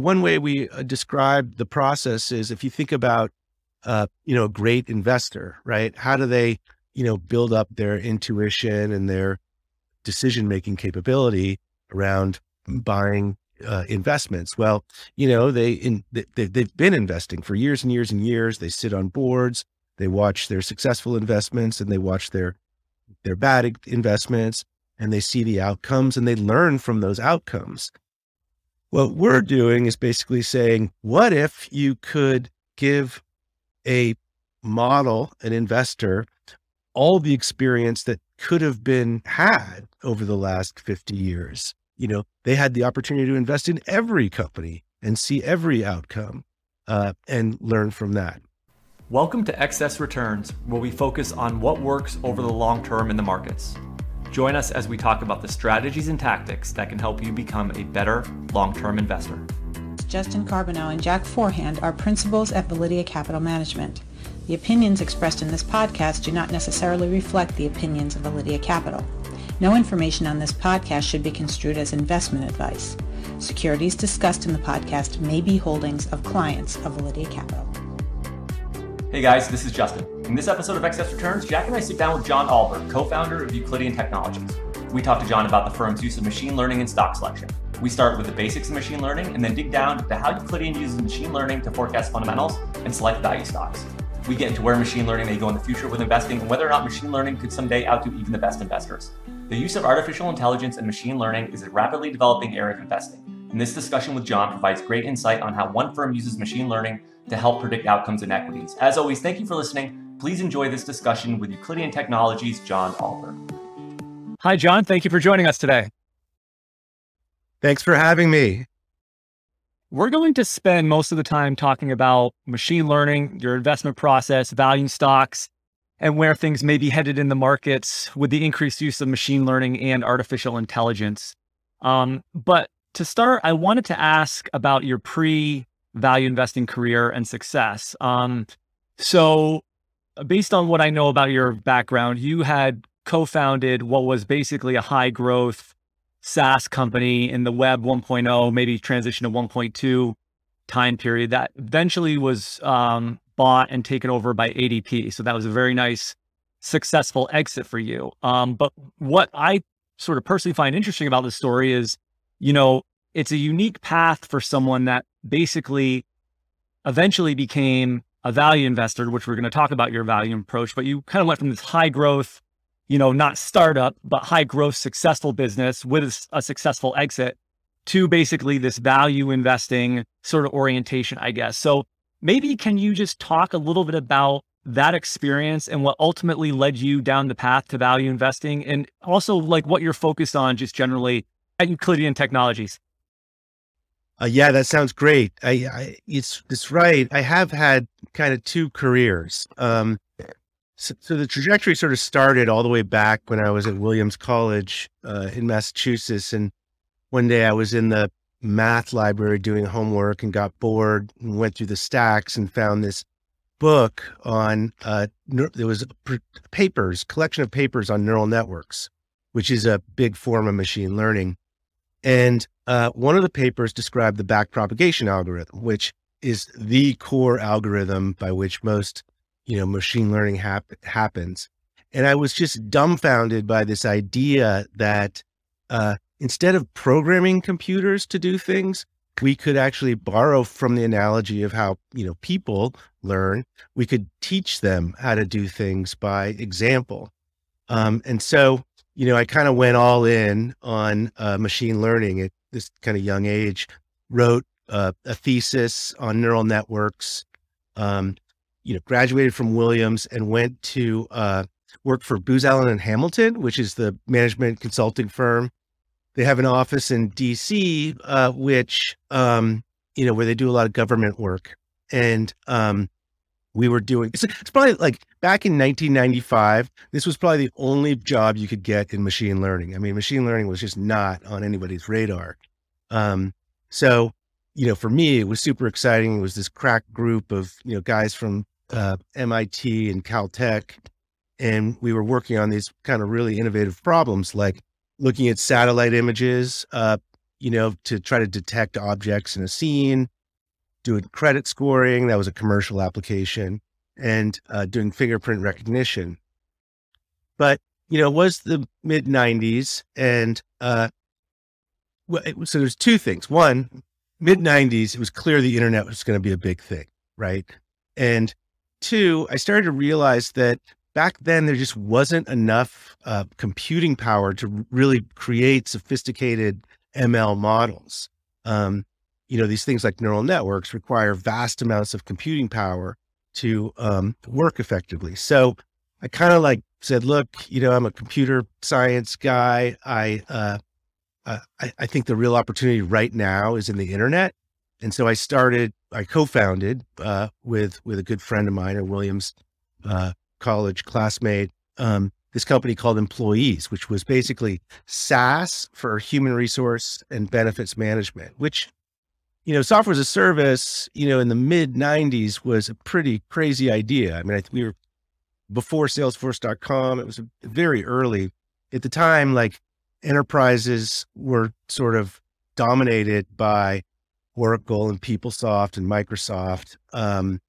One way we uh, describe the process is if you think about, uh, you know, a great investor, right? How do they, you know, build up their intuition and their decision making capability around buying uh, investments? Well, you know, they, in, they they've been investing for years and years and years. They sit on boards, they watch their successful investments, and they watch their their bad investments, and they see the outcomes, and they learn from those outcomes. What we're doing is basically saying, what if you could give a model, an investor, all the experience that could have been had over the last 50 years? You know, they had the opportunity to invest in every company and see every outcome uh, and learn from that. Welcome to Excess Returns, where we focus on what works over the long term in the markets. Join us as we talk about the strategies and tactics that can help you become a better long term investor. Justin Carbonneau and Jack Forehand are principals at Validea Capital Management. The opinions expressed in this podcast do not necessarily reflect the opinions of Validea Capital. No information on this podcast should be construed as investment advice. Securities discussed in the podcast may be holdings of clients of Validea Capital. Hey guys, this is Justin. In this episode of Excess Returns, Jack and I sit down with John Alberg, co-founder of Euclidean Technologies. We talk to John about the firm's use of machine learning in stock selection. We start with the basics of machine learning and then dig down to how Euclidean uses machine learning to forecast fundamentals and select value stocks. We get into where machine learning may go in the future with investing and whether or not machine learning could someday outdo even the best investors. The use of artificial intelligence and machine learning is a rapidly developing area of investing. And this discussion with John provides great insight on how one firm uses machine learning to help predict outcomes in equities. As always, thank you for listening. Please enjoy this discussion with Euclidean Technologies' John Alberg. Hi, John. Thank you for joining us today. Thanks for having me. We're going to spend most of the time talking about machine learning, your investment process, value stocks, and where things may be headed in the markets with the increased use of machine learning and artificial intelligence. Um, but to start, I wanted to ask about your pre value investing career and success. Um, so, based on what I know about your background, you had co founded what was basically a high growth SaaS company in the web 1.0, maybe transition to 1.2 time period that eventually was um, bought and taken over by ADP. So, that was a very nice, successful exit for you. Um, but what I sort of personally find interesting about this story is, you know, it's a unique path for someone that basically eventually became a value investor, which we're going to talk about your value approach, but you kind of went from this high growth, you know, not startup, but high growth successful business with a successful exit to basically this value investing sort of orientation, I guess. So maybe can you just talk a little bit about that experience and what ultimately led you down the path to value investing and also like what you're focused on just generally at Euclidean Technologies? Uh, yeah, that sounds great. I, I, it's right. I have had kind of two careers. Um, so, so, the trajectory sort of started all the way back when I was at Williams College uh, in Massachusetts, and one day I was in the math library doing homework and got bored and went through the stacks and found this book on uh, there was papers collection of papers on neural networks, which is a big form of machine learning, and uh, one of the papers described the backpropagation algorithm, which is the core algorithm by which most, you know, machine learning hap- happens. And I was just dumbfounded by this idea that uh, instead of programming computers to do things, we could actually borrow from the analogy of how you know people learn. We could teach them how to do things by example. Um, and so, you know, I kind of went all in on uh, machine learning. at this kind of young age, wrote uh, a thesis on neural networks. Um, you know, graduated from Williams and went to uh, work for Booz Allen and Hamilton, which is the management consulting firm. They have an office in D.C., uh, which um, you know where they do a lot of government work, and um, we were doing. It's, it's, probably like back in 1995. This was probably the only job you could get in machine learning. I mean, machine learning was just not on anybody's radar. Um, so, you know, for me, it was super exciting. It was this crack group of you know guys from uh, MIT and Caltech, and we were working on these kind of really innovative problems, like looking at satellite images, uh, you know, to try to detect objects in a scene, doing credit scoring. That was a commercial application and uh, doing fingerprint recognition. But, you know, it was the mid 90s. And uh, so there's two things. One, mid 90s, it was clear the internet was going to be a big thing, right? And two, I started to realize that back then there just wasn't enough uh, computing power to really create sophisticated ML models. Um, you know, these things like neural networks require vast amounts of computing power to um, work effectively. So I kind of like said, look, you know, I'm a computer science guy. I, uh, uh, I, I think the real opportunity right now is in the internet. And so I started, I co-founded uh, with with a good friend of mine, a Williams uh, college classmate, um, this company called Employease, which was basically SaaS for human resource and benefits management, which, you know, software as a service, you know, in the mid 90s was a pretty crazy idea. I mean, I, we were before Salesforce.com, it was very early. At the time, like enterprises were sort of dominated by Oracle and PeopleSoft and Microsoft um,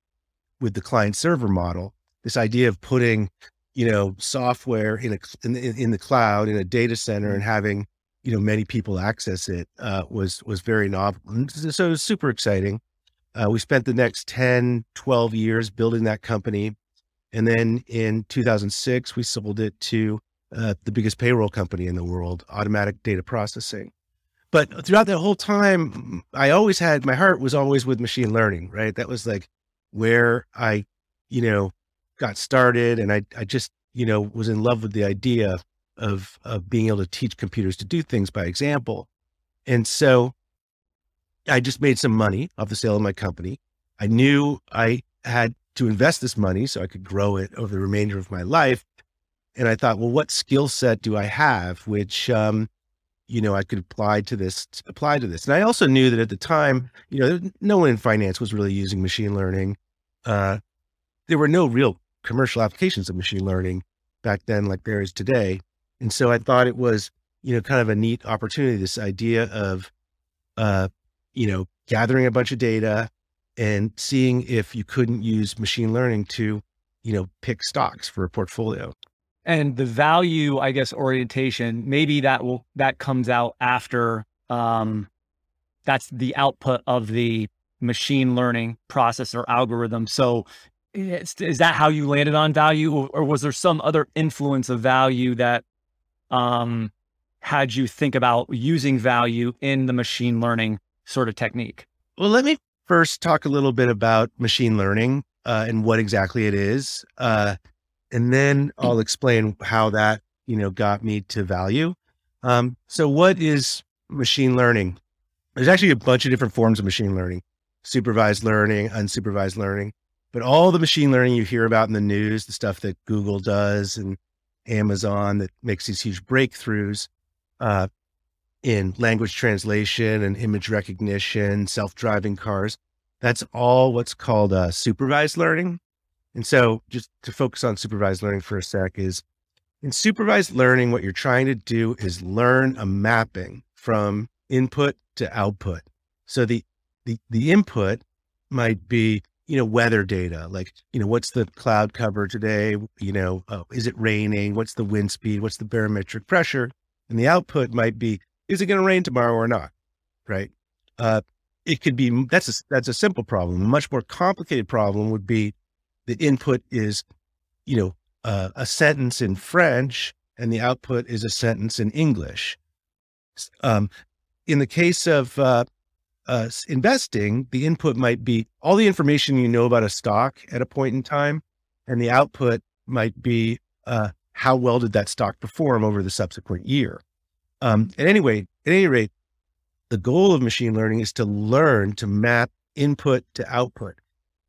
with the client server model. This idea of putting you know, software in a in, in the cloud in a data center and having you know many people access it uh, was was very novel. So it was super exciting. Uh, we spent the next 10, 12 years building that company. And then in 2006, we sold it to uh, the biggest payroll company in the world, Automatic Data Processing. But throughout that whole time, I always had my heart was always with machine learning, right? That was like where I, you know, got started and I, I just, you know, was in love with the idea of, of being able to teach computers to do things by example. And so I just made some money off the sale of my company. I knew I had to invest this money so I could grow it over the remainder of my life. And I thought, well, what skill set do I have, which, um, you know, I could apply to this, apply to this. And I also knew that at the time, you know, no one in finance was really using machine learning. Uh, there were no real commercial applications of machine learning back then like there is today. And so I thought it was, you know, kind of a neat opportunity, this idea of, uh, you know, gathering a bunch of data and seeing if you couldn't use machine learning to, you know, pick stocks for a portfolio. And the value, I guess, orientation, maybe that will, that comes out after, um, that's the output of the machine learning process or algorithm. So is, that how you landed on value, or, or, was there some other influence of value that um, had you think about using value in the machine learning sort of technique? Well, let me first talk a little bit about machine learning uh, and what exactly it is, uh, and then I'll explain how that you know got me to value. Um, so, what is machine learning? There's actually a bunch of different forms of machine learning: supervised learning, unsupervised learning. But all the machine learning you hear about in the news, the stuff that Google does and Amazon that makes these huge breakthroughs uh, in language translation and image recognition, self driving cars, that's all what's called uh, supervised learning. And so, just to focus on supervised learning for a sec, is in supervised learning, what you're trying to do is learn a mapping from input to output. So the the, the input might be you know, weather data, like, you know, what's the cloud cover today? You know, uh, is it raining? What's the wind speed? What's the barometric pressure? And the output might be, is it going to rain tomorrow or not? Right. Uh, it could be, that's a, that's a simple problem. A much more complicated problem would be the input is, you know, uh, a sentence in French and the output is a sentence in English. Um, in the case of, uh, uh, investing, the input might be all the information you know about a stock at a point in time, and the output might be uh, how well did that stock perform over the subsequent year. Um, at any at any rate, the goal of machine learning is to learn to map input to output,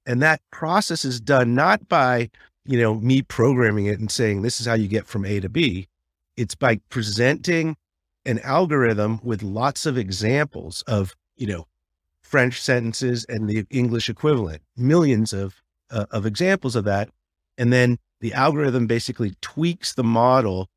and that process is done not by you know me programming it and saying this is how you get from A to B. It's by presenting an algorithm with lots of examples of you know, French sentences and the English equivalent, millions of, uh, of examples of that. And then the algorithm basically tweaks the model,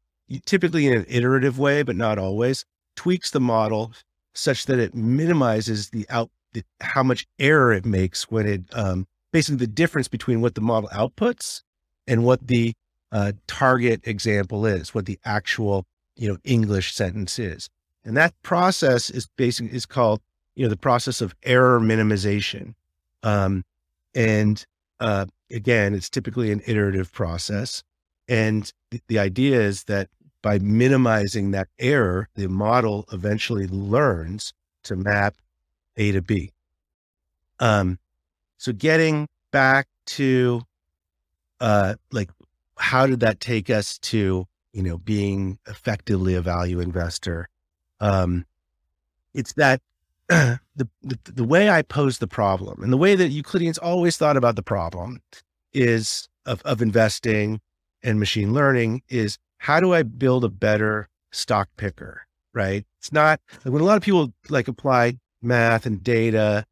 typically in an iterative way, but not always, tweaks the model such that it minimizes the out the, how much error it makes when it um, basically the difference between what the model outputs and what the uh, target example is, what the actual you know English sentence is, and that process is basically is called you know the process of error minimization, um, and uh, again, it's typically an iterative process, and th- the idea is that by minimizing that error, the model eventually learns to map A to B. Um, so getting back to uh, like how did that take us to you know being effectively a value investor? Um, it's that the, the the way I pose the problem and the way that Euclideans always thought about the problem is of of investing and machine learning is how do I build a better stock picker? Right? It's not like when a lot of people like apply math and data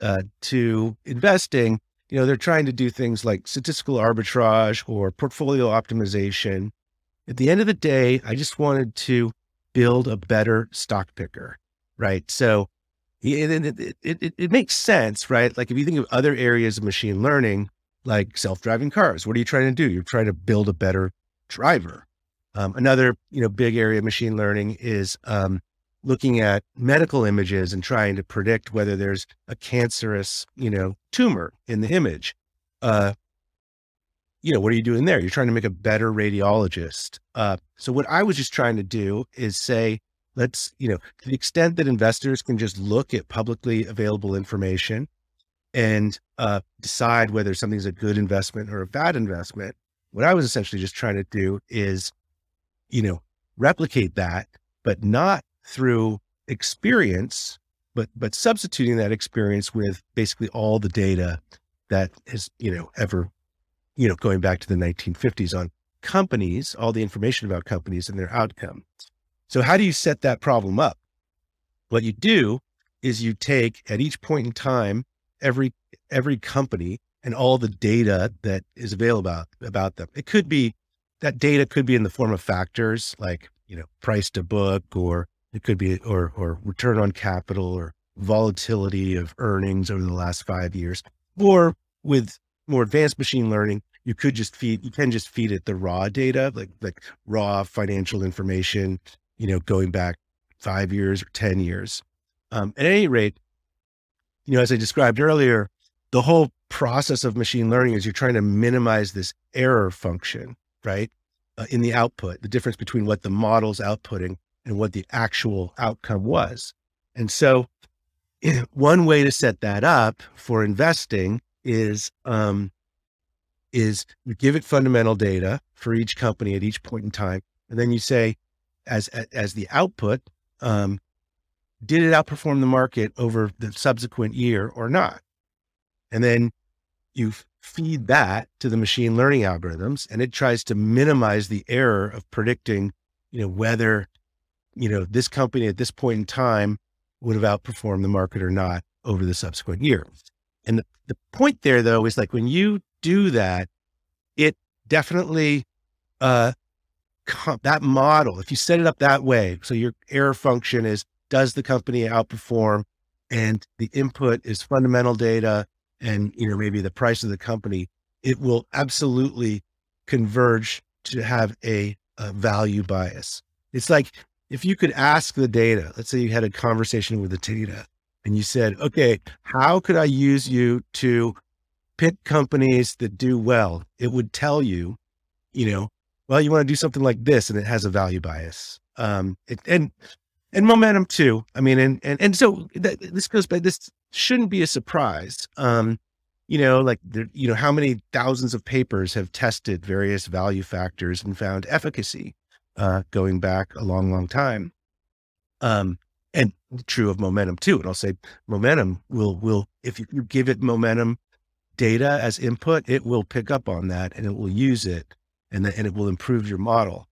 uh, to investing, you know, they're trying to do things like statistical arbitrage or portfolio optimization. At the end of the day, I just wanted to build a better stock picker, right? So it, it, it, it, makes sense, right? Like if you think of other areas of machine learning, like self-driving cars, what are you trying to do? You're trying to build a better driver. Um, another, you know, big area of machine learning is um, looking at medical images and trying to predict whether there's a cancerous, you know, tumor in the image. Uh, you know, what are you doing there? You're trying to make a better radiologist. Uh, so what I was just trying to do is say, let's, you know, to the extent that investors can just look at publicly available information and uh, decide whether something's a good investment or a bad investment. What I was essentially just trying to do is, you know, replicate that, but not through experience, but but substituting that experience with basically all the data that has you know ever you know going back to the 1950s on companies, all the information about companies and their outcome. So how do you set that problem up? What you do is you take at each point in time every every company and all the data that is available about, them. It could be that data could be in the form of factors like you know price to book or it could be or or return on capital or volatility of earnings over the last five years. Or with more advanced machine learning, you could just feed you can just feed it the raw data, like like raw financial information, you know, going back five years or 10 years. Um, at any rate, you know, as I described earlier, the whole process of machine learning is you're trying to minimize this error function, right? Uh, in the output, the difference between what the model's outputting and what the actual outcome was. And so, one way to set that up for investing is um, is you give it fundamental data for each company at each point in time, and then you say, as as the output, um, did it outperform the market over the subsequent year or not? And then you feed that to the machine learning algorithms, and it tries to minimize the error of predicting, you know, whether you know, this company at this point in time would have outperformed the market or not over the subsequent year. And the, the point there, though, is like when you do that, it definitely, uh, that model, if you set it up that way, so your error function is does the company outperform and the input is fundamental data and you know maybe the price of the company it will absolutely converge to have a, a value bias it's like if you could ask the data, let's say you had a conversation with the data and you said, okay, how could I use you to pick companies that do well? It would tell you, you know, well, you want to do something like this and it has a value bias. Um, it, and, and momentum too. I mean, and, and, and so that, this goes by, this shouldn't be a surprise. Um, you know, like, there, you know, how many thousands of papers have tested various value factors and found efficacy? uh, going back a long, long time. Um, and true of momentum too. And I'll say momentum will, will, if you give it momentum data as input, it will pick up on that and it will use it and then, and it will improve your model.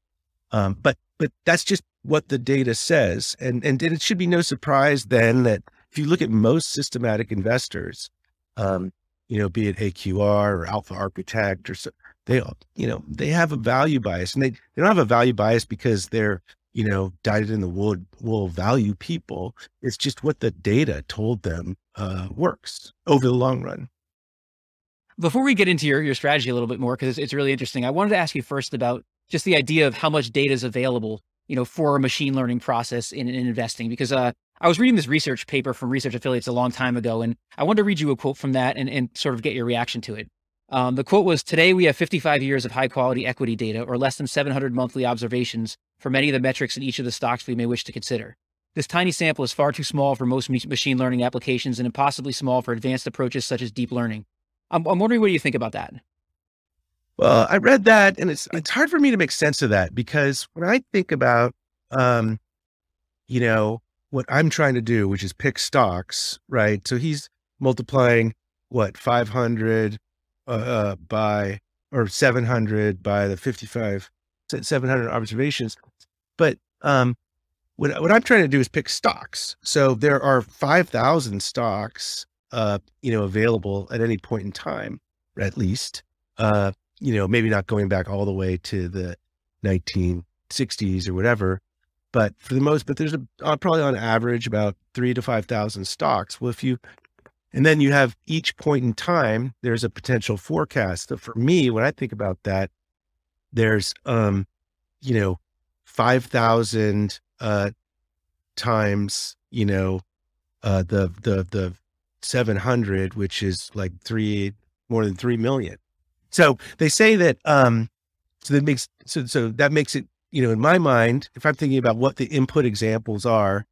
Um, but, but that's just what the data says. And, and it should be no surprise then that if you look at most systematic investors, um, you know, be it AQR or Alpha Architect or so, they, all you know, they have a value bias and they, they don't have a value bias because they're, you know, dyed in the wool, wool value people. It's just what the data told them uh, works over the long run. Before we get into your, your strategy a little bit more, because it's, it's really interesting, I wanted to ask you first about just the idea of how much data is available, you know, for a machine learning process in, in investing. Because uh, I was reading this research paper from Research Affiliates a long time ago, and I wanted to read you a quote from that and, and sort of get your reaction to it. Um, the quote was Today we have 55 years of high quality equity data, or less than 700 monthly observations for many of the metrics in each of the stocks we may wish to consider. This tiny sample is far too small for most machine learning applications and impossibly small for advanced approaches such as deep learning. I'm, I'm wondering what you think about that. Well, I read that, and it's it's hard for me to make sense of that because when I think about, um, you know, what I'm trying to do, which is pick stocks, right? So he's multiplying what 500 uh, uh, by or 700 by the 55 700 observations. But um, what what I'm trying to do is pick stocks. So there are 5,000 stocks, uh, you know, available at any point in time, at least. Uh, you know, maybe not going back all the way to the 1960s or whatever, but for the most, but there's a, uh, probably on average about three to 5,000 stocks. Well, if you, and then you have each point in time, there's a potential forecast. So for me, when I think about that, there's, um, you know, 5,000, uh, times, you know, uh, the, the, the 700, which is like three, more than 3 million. So they say that, um, so that makes, so, so that makes it, you know, in my mind, if I'm thinking about what the input examples are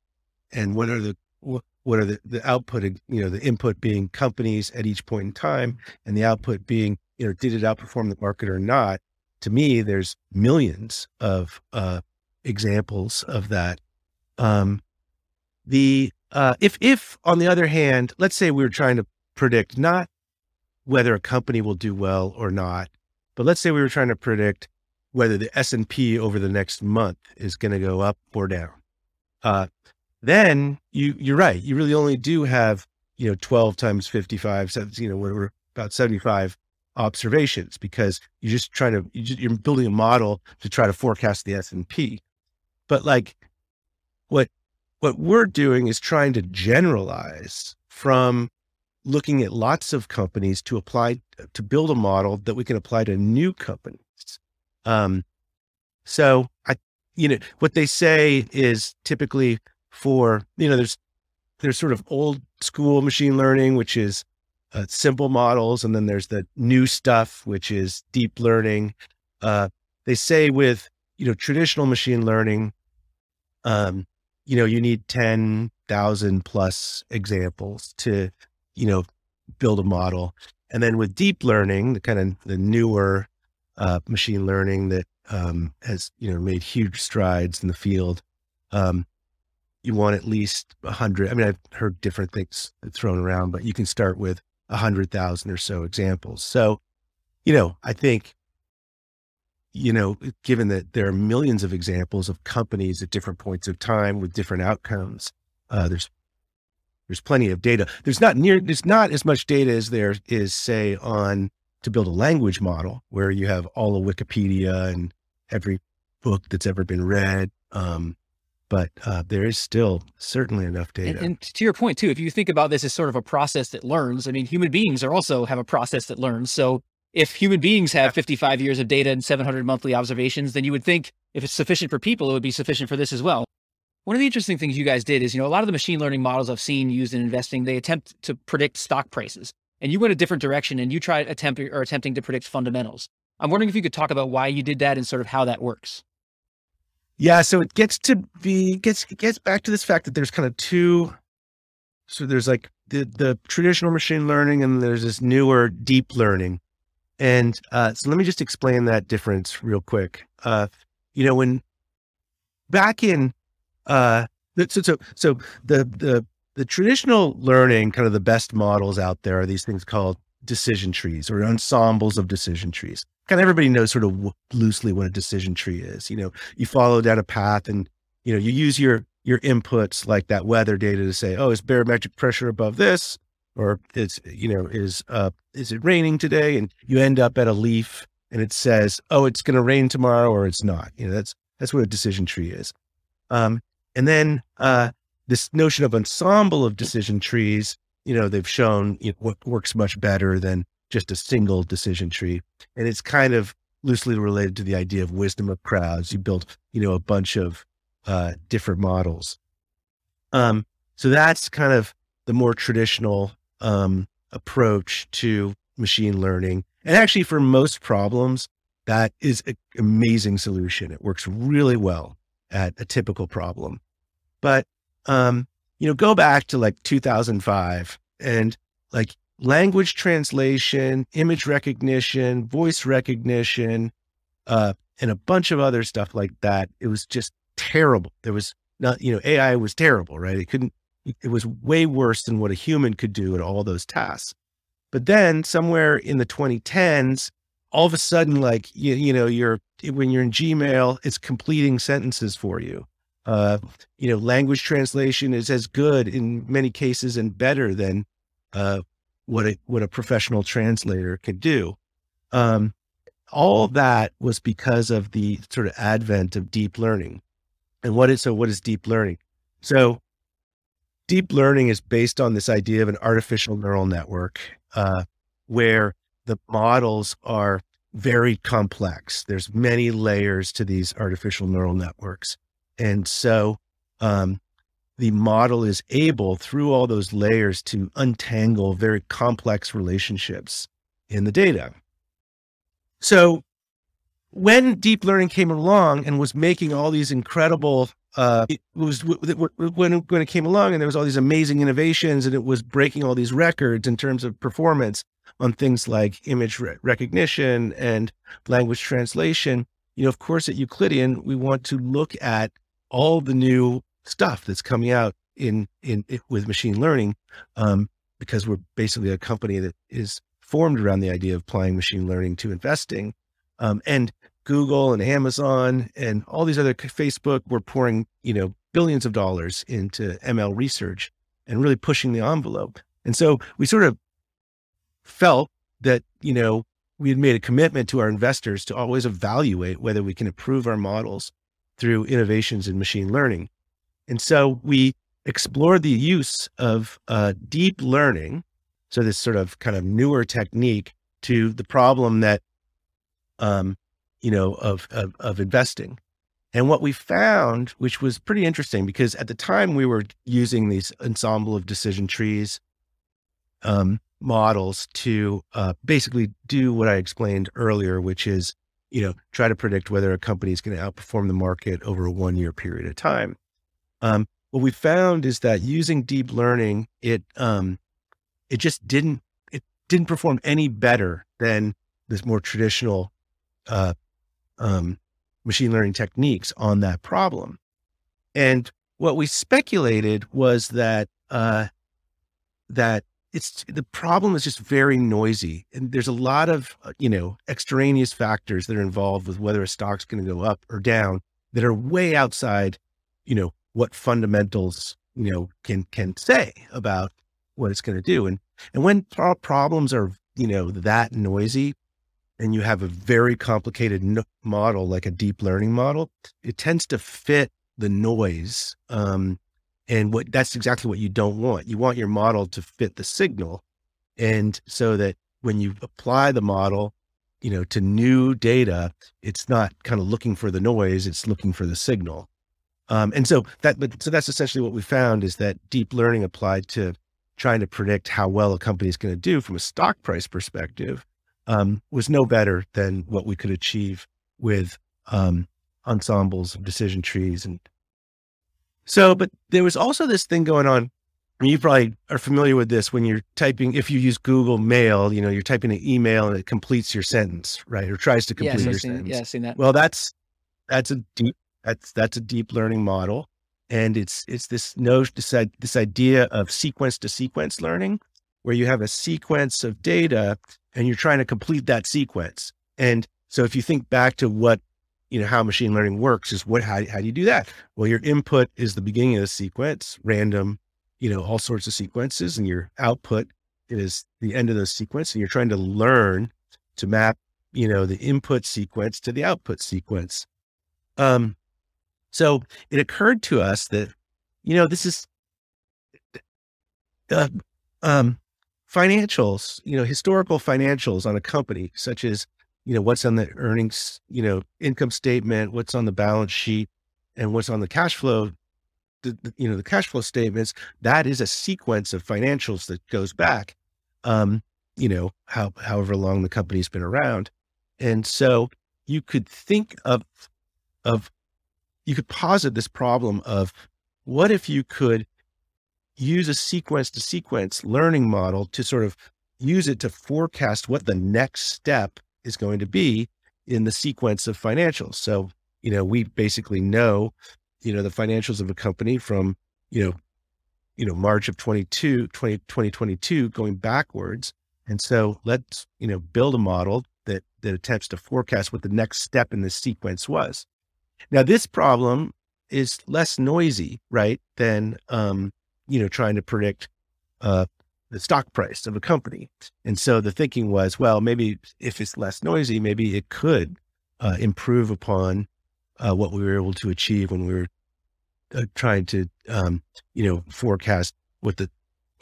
and what are the, what, are the, the output, you know, the input being companies at each point in time and the output being, you know, did it outperform the market or not? To me, there's millions of, uh, examples of that. Um, the, uh, if, if on the other hand, let's say we were trying to predict not whether a company will do well or not. But let's say we were trying to predict whether the S&P over the next month is going to go up or down. Uh, then you, you're right. You really only do have, you know, 12 times 55, you know, whatever, about 75 observations because you're just trying to, you're building a model to try to forecast the S&P. But like what, what we're doing is trying to generalize from looking at lots of companies to apply to build a model that we can apply to new companies. Um, so I, you know, what they say is typically for, you know, there's, there's sort of old school machine learning, which is uh, simple models. And then there's the new stuff, which is deep learning. Uh, they say with, you know, traditional machine learning, um, you know, you need 10,000 plus examples to you know, build a model. And then with deep learning, the kind of the newer uh, machine learning that um, has, you know, made huge strides in the field, um, you want at least a hundred. I mean, I've heard different things thrown around, but you can start with a hundred thousand or so examples. So, you know, I think, you know, given that there are millions of examples of companies at different points of time with different outcomes, uh, there's there's plenty of data. There's not near, there's not as much data as there is, say, on to build a language model where you have all of Wikipedia and every book that's ever been read. Um, but uh, there is still certainly enough data. And, and, to your point too, if you think about this as sort of a process that learns, I mean, human beings are also have a process that learns. So if human beings have 55 years of data and 700 monthly observations, then you would think if it's sufficient for people, it would be sufficient for this as well. One of the interesting things you guys did is, you know, a lot of the machine learning models I've seen used in investing, they attempt to predict stock prices. And you went a different direction and you tried attempt or attempting to predict fundamentals. I'm wondering if you could talk about why you did that and sort of how that works. Yeah, so it gets to be gets gets back to this fact that there's kind of two so there's like the the traditional machine learning and there's this newer deep learning. And uh, so let me just explain that difference real quick. Uh, you know, when back in uh, so, so, so the, the, the traditional learning, kind of the best models out there are these things called decision trees or ensembles of decision trees. Kind of everybody knows sort of loosely what a decision tree is. You know, you follow down a path and, you know, you use your, your inputs like that weather data to say, oh, is barometric pressure above this? Or it's, you know, is, uh, is it raining today? And you end up at a leaf and it says, oh, it's going to rain tomorrow or it's not. You know, that's, that's what a decision tree is. Um, and then uh, this notion of ensemble of decision trees, you know, they've shown you know, what works much better than just a single decision tree. And it's kind of loosely related to the idea of wisdom of crowds. You build, you know, a bunch of uh, different models. Um, so that's kind of the more traditional um, approach to machine learning. And actually, for most problems, that is an amazing solution. It works really well at a typical problem. But um, you know, go back to like 2005 and like language translation, image recognition, voice recognition, uh, and a bunch of other stuff like that. It was just terrible. There was not, you know, AI was terrible, right? It couldn't, it was way worse than what a human could do at all those tasks. But then somewhere in the 2010s, all of a sudden, like, you, you know, you're, when you're in Gmail, it's completing sentences for you. Uh, you know, language translation is as good in many cases and better than uh, what a what a professional translator could do. Um, all that was because of the sort of advent of deep learning. And what is so? What is deep learning? So, deep learning is based on this idea of an artificial neural network, uh, where the models are very complex. There's many layers to these artificial neural networks, and so um, the model is able through all those layers to untangle very complex relationships in the data. So when deep learning came along and was making all these incredible uh, it was when when it came along and there was all these amazing innovations and it was breaking all these records in terms of performance on things like image re- recognition and language translation. You know, of course, at Euclidean, we want to look at all the new stuff that's coming out in in, with machine learning um, because we're basically a company that is formed around the idea of applying machine learning to investing um, and google and amazon and all these other facebook were pouring you know billions of dollars into ml research and really pushing the envelope. And so we sort of felt that you know we had made a commitment to our investors to always evaluate whether we can improve our models through innovations in machine learning. And so we explored the use of uh, deep learning, so this sort of kind of newer technique to the problem that, um, you know, of, of, of investing. And what we found, which was pretty interesting, because at the time we were using these ensemble of decision trees um, models to uh, basically do what I explained earlier, which is, you know, try to predict whether a company is going to outperform the market over a one year period of time. Um, what we found is that using deep learning, it um, it just didn't it didn't perform any better than this more traditional uh, um, machine learning techniques on that problem. And what we speculated was that uh, that it's the problem is just very noisy, and there's a lot of uh, you know extraneous factors that are involved with whether a stock's going to go up or down that are way outside you know what fundamentals you know can can say about what it's going to do and and when problems are you know that noisy and you have a very complicated model like a deep learning model it tends to fit the noise um, and what that's exactly what you don't want. You want your model to fit the signal and so that when you apply the model you know to new data it's not kind of looking for the noise it's looking for the signal. Um, and so that, but so that's essentially what we found is that deep learning applied to trying to predict how well a company is going to do from a stock price perspective um, was no better than what we could achieve with um, ensembles of decision trees. And so, but there was also this thing going on. you probably are familiar with this when you're typing, if you use Google Mail, you know, you're typing an email and it completes your sentence, right? Or tries to complete yes, your seen, sentence. Yeah, I've seen that. Well, that's, that's a deep that's that's a deep learning model, and it's it's this notion this, this idea of sequence to sequence learning, where you have a sequence of data and you're trying to complete that sequence. And so, if you think back to what you know how machine learning works, is what how how do you do that? Well, your input is the beginning of the sequence, random, you know, all sorts of sequences, and your output is the end of the sequence, and you're trying to learn to map you know the input sequence to the output sequence. Um, So it occurred to us that, you know, this is uh, um, financials, you know, historical financials on a company, such as, you know, what's on the earnings, you know, income statement, what's on the balance sheet, and what's on the cash flow, the, the, you know, the cash flow statements, that is a sequence of financials that goes back, um, you know, how, however long the company's been around. And so you could think of, of, you could posit this problem of what if you could use a sequence to sequence learning model to sort of use it to forecast what the next step is going to be in the sequence of financials. So, you know, we basically know, you know, the financials of a company from, you know, you know, March of 22, 20, 2022 going backwards. And so let's, you know, build a model that, that attempts to forecast what the next step in the sequence was. Now, this problem is less noisy, right, than, um, you know, trying to predict uh, the stock price of a company. And so the thinking was, well, maybe if it's less noisy, maybe it could uh, improve upon uh, what we were able to achieve when we were uh, trying to, um, you know, forecast what the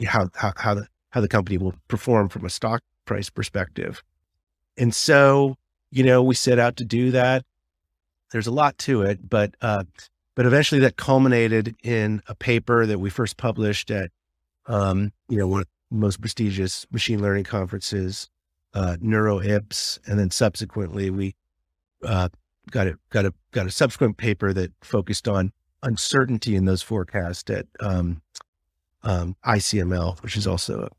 how how how the how the company will perform from a stock price perspective. And so, you know, we set out to do that. There's a lot to it, but uh, but eventually that culminated in a paper that we first published at, um, you know, one of the most prestigious machine learning conferences, uh, NeurIPS. And then subsequently we, uh, got a, got a, got a subsequent paper that focused on uncertainty in those forecasts at, um, um, ICML, which is also a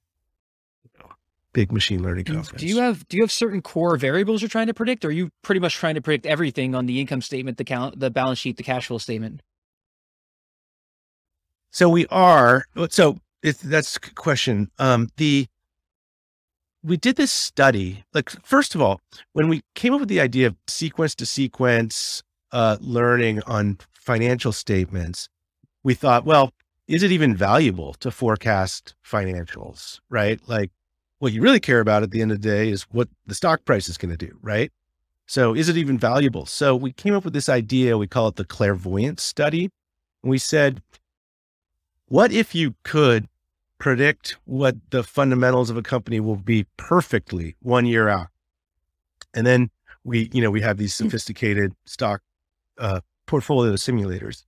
big machine learning conference. Do you have do you have certain core variables you're trying to predict, or are you pretty much trying to predict everything on the income statement, the count, the balance sheet, the cash flow statement? So we are. So that's a question. Um, the we did this study. Like first of all, when we came up with the idea of sequence to sequence uh, learning on financial statements, we thought, well, is it even valuable to forecast financials? Right? Like what you really care about at the end of the day is what the stock price is going to do, right? So is it even valuable? So we came up with this idea, we call it the clairvoyance study. We said, what if you could predict what the fundamentals of a company will be perfectly one year out? And then we, you know, we have these hmm. sophisticated stock uh, portfolio simulators.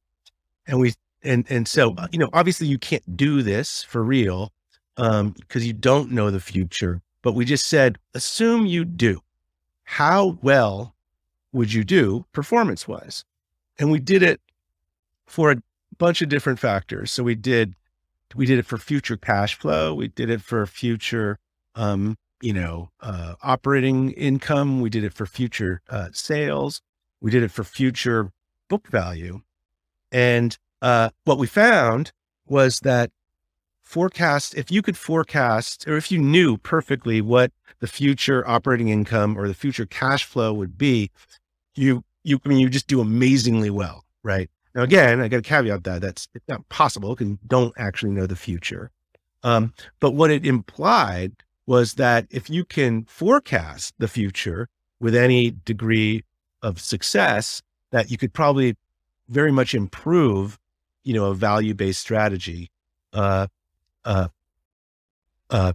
And we, and, and so, you know, obviously you can't do this for real, um, because you don't know the future. But we just said, assume you do. How well would you do performance wise? And we did it for a bunch of different factors. So we did, we did it for future cash flow. We did it for future, um, you know, uh, operating income. We did it for future uh, sales. We did it for future book value. And uh, what we found was that forecast, if you could forecast, or if you knew perfectly what the future operating income or the future cash flow would be, you, you, I mean, you just do amazingly well, right? Now, again, I got to caveat that that's not possible because you don't actually know the future. Um, but what it implied was that if you can forecast the future with any degree of success, that you could probably very much improve, you know, a value-based strategy uh, uh, uh,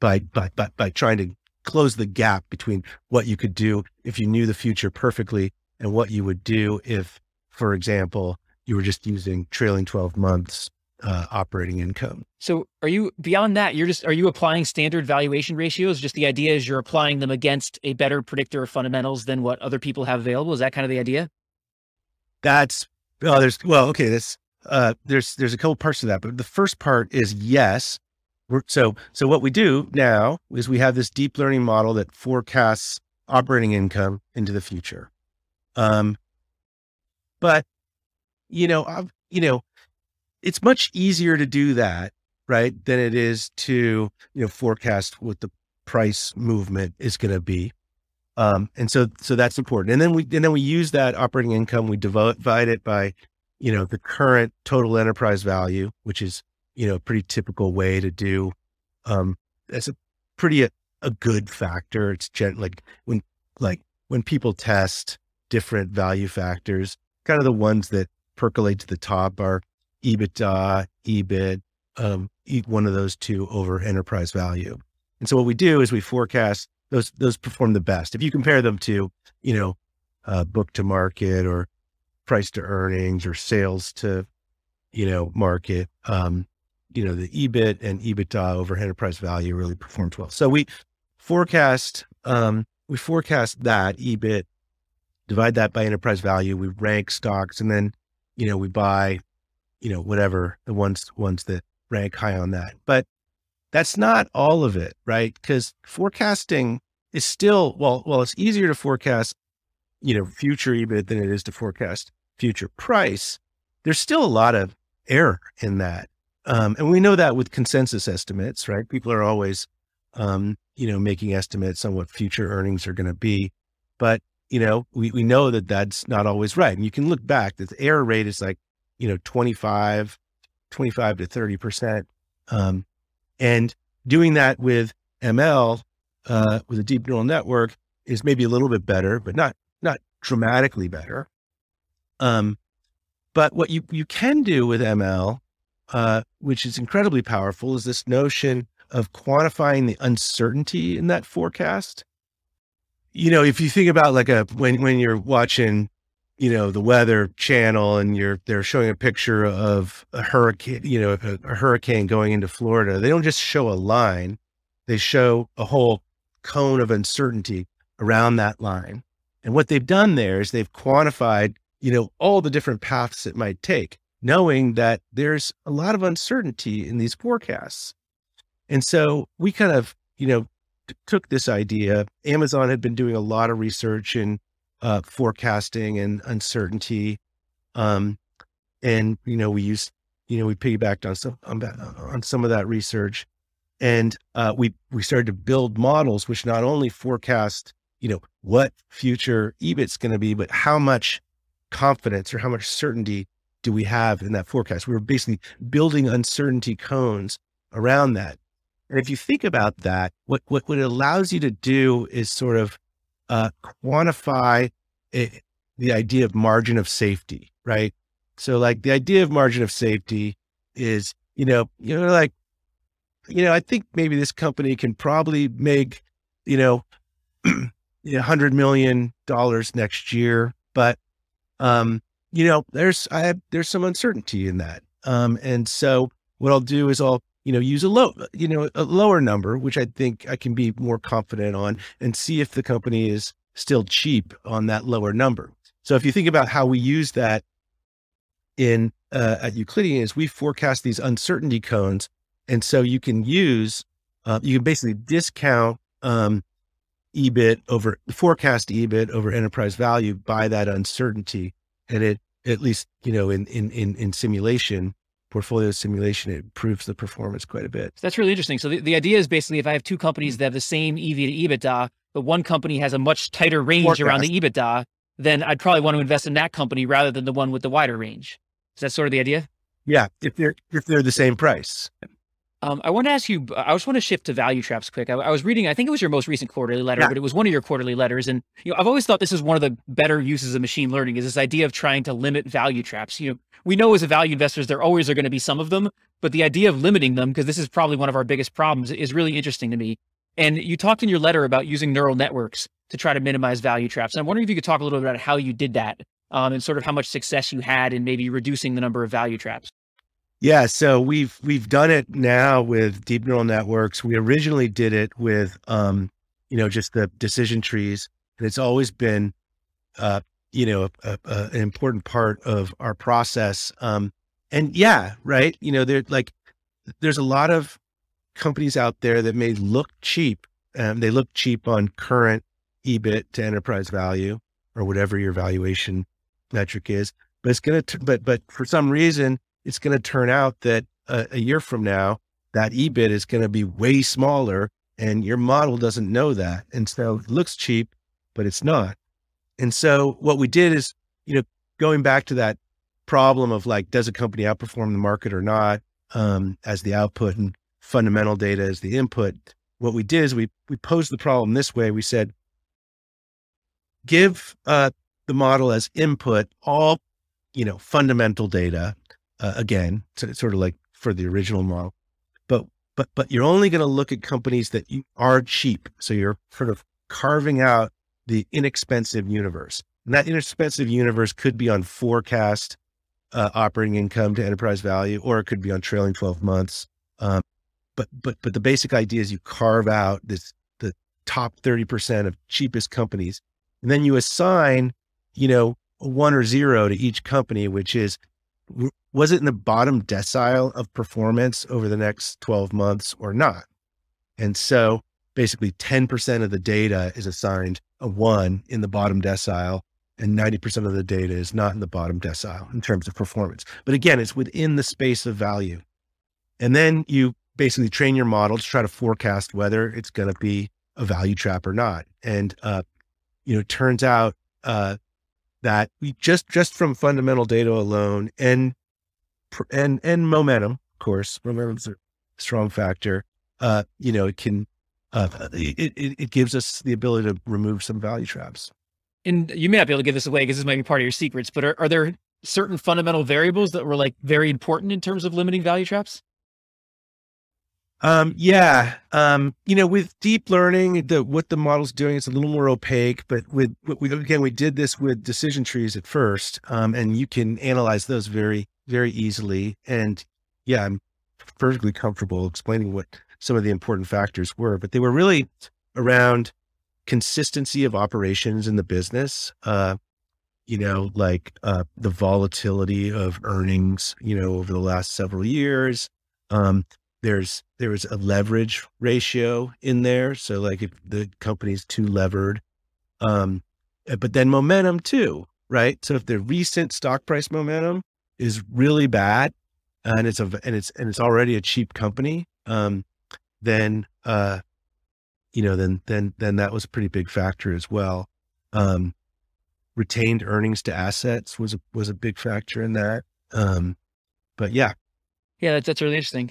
by, by, by, by trying to close the gap between what you could do if you knew the future perfectly and what you would do if, for example, you were just using trailing 12 months uh, operating income. So are you beyond that? You're just, are you applying standard valuation ratios? Just the idea is you're applying them against a better predictor of fundamentals than what other people have available. Is that kind of the idea? That's, well, there's, well, okay. That's, uh, there's there's a couple parts to that, but the first part is yes. So so what we do now is we have this deep learning model that forecasts operating income into the future. Um, but you know, I've, you know, it's much easier to do that, right, than it is to you know forecast what the price movement is going to be. Um, and so so that's important. And then we and then we use that operating income, we divide it by you know, the current total enterprise value, which is, you know, a pretty typical way to do, um, that's a pretty, a, a good factor. It's gen- like when, like when people test different value factors, kind of the ones that percolate to the top are EBITDA, EBIT, um, one of those two over enterprise value. And so what we do is we forecast those those perform the best. If you compare them to, you know, uh, book to market or price to earnings or sales to, you know, market, um, you know, the EBIT and EBITDA over enterprise value really performed well. So we forecast, um, we forecast that EBIT, divide that by enterprise value. We rank stocks and then, you know, we buy, you know, whatever the ones, ones that rank high on that. But that's not all of it, right? Because forecasting is still, well, well, it's easier to forecast, you know, future EBIT than it is to forecast future price. There's still a lot of error in that. Um, and we know that with consensus estimates, right? People are always, um, you know, making estimates on what future earnings are going to be. But, you know, we, we know that that's not always right. And you can look back, that the error rate is like, you know, 25, 25 to 30%. Um, and doing that with ML, uh, with a deep neural network is maybe a little bit better, but not dramatically better. Um, but what you, you can do with ML uh, which is incredibly powerful, is this notion of quantifying the uncertainty in that forecast. You know, if you think about like a when when you're watching, you know, the weather channel and you're they're showing a picture of a hurricane, you know, a, a hurricane going into Florida, they don't just show a line, they show a whole cone of uncertainty around that line. And what they've done there is they've quantified, you know, all the different paths it might take knowing that there's a lot of uncertainty in these forecasts. And so we kind of, you know, t- took this idea. Amazon had been doing a lot of research in uh, forecasting and uncertainty. Um, and, you know, we used, you know, we piggybacked on some, on, on some of that research. And uh, we, we started to build models, which not only forecast, you know, what future EBIT's going to be, but how much confidence or how much certainty do we have in that forecast? We were basically building uncertainty cones around that. And if you think about that, what, what, what it allows you to do is sort of uh, quantify it, the idea of margin of safety, right? So like the idea of margin of safety is, you know, you know, like, you know, I think maybe this company can probably make, you know, a hundred million dollars next year, but um, you know, there's I have there's some uncertainty in that. Um, and so what I'll do is I'll you know use a low you know a lower number, which I think I can be more confident on, and see if the company is still cheap on that lower number. So if you think about how we use that in uh, at Euclidean, is we forecast these uncertainty cones, and so you can use uh, you can basically discount um, EBIT over forecast EBIT over enterprise value by that uncertainty and it at least you know in in in, in simulation portfolio simulation it improves the performance quite a bit. That's really interesting. So the, the idea is basically if i have two companies that have the same ev to ebitda but one company has a much tighter range Forecast. around the ebitda then i'd probably want to invest in that company rather than the one with the wider range. Is that sort of the idea? Yeah if they're if they're the same price um, I want to ask you, I just want to shift to value traps quick. I, I, was reading, I think it was your most recent quarterly letter, yeah. but it was one of your quarterly letters. And, you know, I've always thought this is one of the better uses of machine learning is this idea of trying to limit value traps. You know, we know as a value investors, there always are going to be some of them, but the idea of limiting them, because this is probably one of our biggest problems, is really interesting to me. And you talked in your letter about using neural networks to try to minimize value traps. And I'm wondering if you could talk a little bit about how you did that um, and sort of how much success you had in maybe reducing the number of value traps. Yeah, so we've we've done it now with deep neural networks. We originally did it with um, you know, just the decision trees, and it's always been uh, you know, a, a, an important part of our process. Um, and yeah, right, you know, there like there's a lot of companies out there that may look cheap. Um, they look cheap on current EBIT to enterprise value or whatever your valuation metric is, but it's gonna. T- but but for some reason it's going to turn out that a, a year from now, that EBIT is going to be way smaller and your model doesn't know that. And so it looks cheap, but it's not. And so what we did is, you know, going back to that problem of like, does a company outperform the market or not um, as the output and fundamental data as the input? What we did is we, we posed the problem this way. We said, give uh, the model as input all you know, fundamental data, uh, again, sort of like for the original model, but, but, but you're only going to look at companies that are cheap. So you're sort of carving out the inexpensive universe. And that inexpensive universe could be on forecast uh, operating income to enterprise value, or it could be on trailing 12 months. Um, but, but, but the basic idea is you carve out this, the top 30% of cheapest companies, and then you assign, you know, one or zero to each company, which is, was it in the bottom decile of performance over the next 12 months or not? And so basically 10% of the data is assigned a one in the bottom decile and 90% of the data is not in the bottom decile in terms of performance. But again, it's within the space of value. And then you basically train your model to try to forecast whether it's going to be a value trap or not. And, uh, you know, turns out, uh, that we just, just from fundamental data alone and, and, and momentum, of course, momentum's a strong factor. Uh, you know, it can, uh, it, it, it gives us the ability to remove some value traps and you may not be able to give this away because this might be part of your secrets, but are, are there certain fundamental variables that were like very important in terms of limiting value traps? Um, yeah. Um, you know, with deep learning, the what the model's doing is a little more opaque, but with we again we did this with decision trees at first. Um, and you can analyze those very, very easily. And yeah, I'm perfectly comfortable explaining what some of the important factors were, but they were really around consistency of operations in the business. Uh, you know, like uh, the volatility of earnings, you know, over the last several years. Um, there's there's a leverage ratio in there, so like if the company's too levered, um, eh, but then momentum too, right? So if the recent stock price momentum is really bad, and it's a and it's and it's already a cheap company, um, then uh, you know, then then then that was a pretty big factor as well. Um, retained earnings to assets was a was a big factor in that. Um, but yeah, yeah, that's, that's really interesting.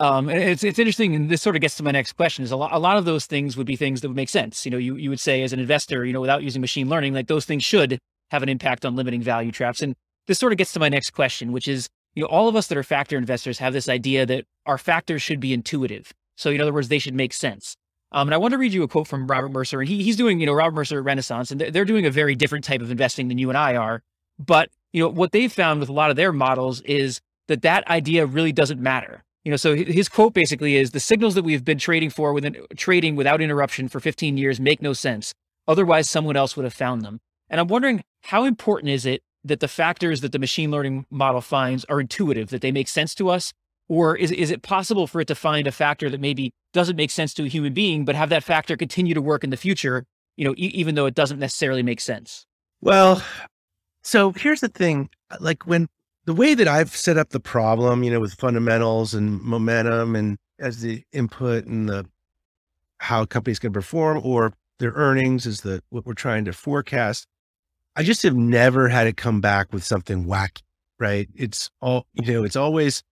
Um, it's it's interesting, and this sort of gets to my next question. Is a lot a lot of those things would be things that would make sense. You know, you you would say as an investor, you know, without using machine learning, like those things should have an impact on limiting value traps. And this sort of gets to my next question, which is, you know, all of us that are factor investors have this idea that our factors should be intuitive. So, in other words, they should make sense. Um, and I want to read you a quote from Robert Mercer, and he, he's doing, you know, Robert Mercer Renaissance, and they're, doing a very different type of investing than you and I are. But you know, what they've found with a lot of their models is that that idea really doesn't matter. You know, so his quote basically is the signals that we've been trading for within trading without interruption for 15 years make no sense. Otherwise, someone else would have found them. And I'm wondering how important is it that the factors that the machine learning model finds are intuitive, that they make sense to us, or is, is it possible for it to find a factor that maybe doesn't make sense to a human being, but have that factor continue to work in the future, you know, e- even though it doesn't necessarily make sense? Well, so here's the thing like when the way that I've set up the problem, you know, with fundamentals and momentum and as the input and the how companies can perform or their earnings is the what we're trying to forecast. I just have never had it come back with something wacky, right? It's all, you know, it's always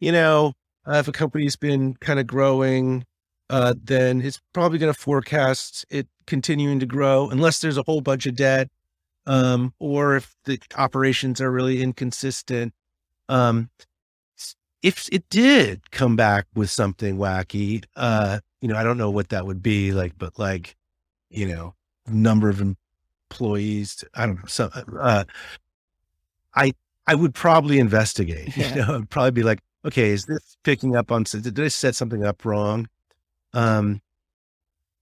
you know, uh, if a company's been kind of growing, uh, then it's probably going to forecast it continuing to grow unless there's a whole bunch of debt, um, or if the operations are really inconsistent. Um, if it did come back with something wacky, uh, you know, I don't know what that would be like, but like, you know, number of employees, I don't know. So, uh, I, I would probably investigate, yeah. you know, I'd probably be like, okay, is this picking up on, did I set something up wrong? Um,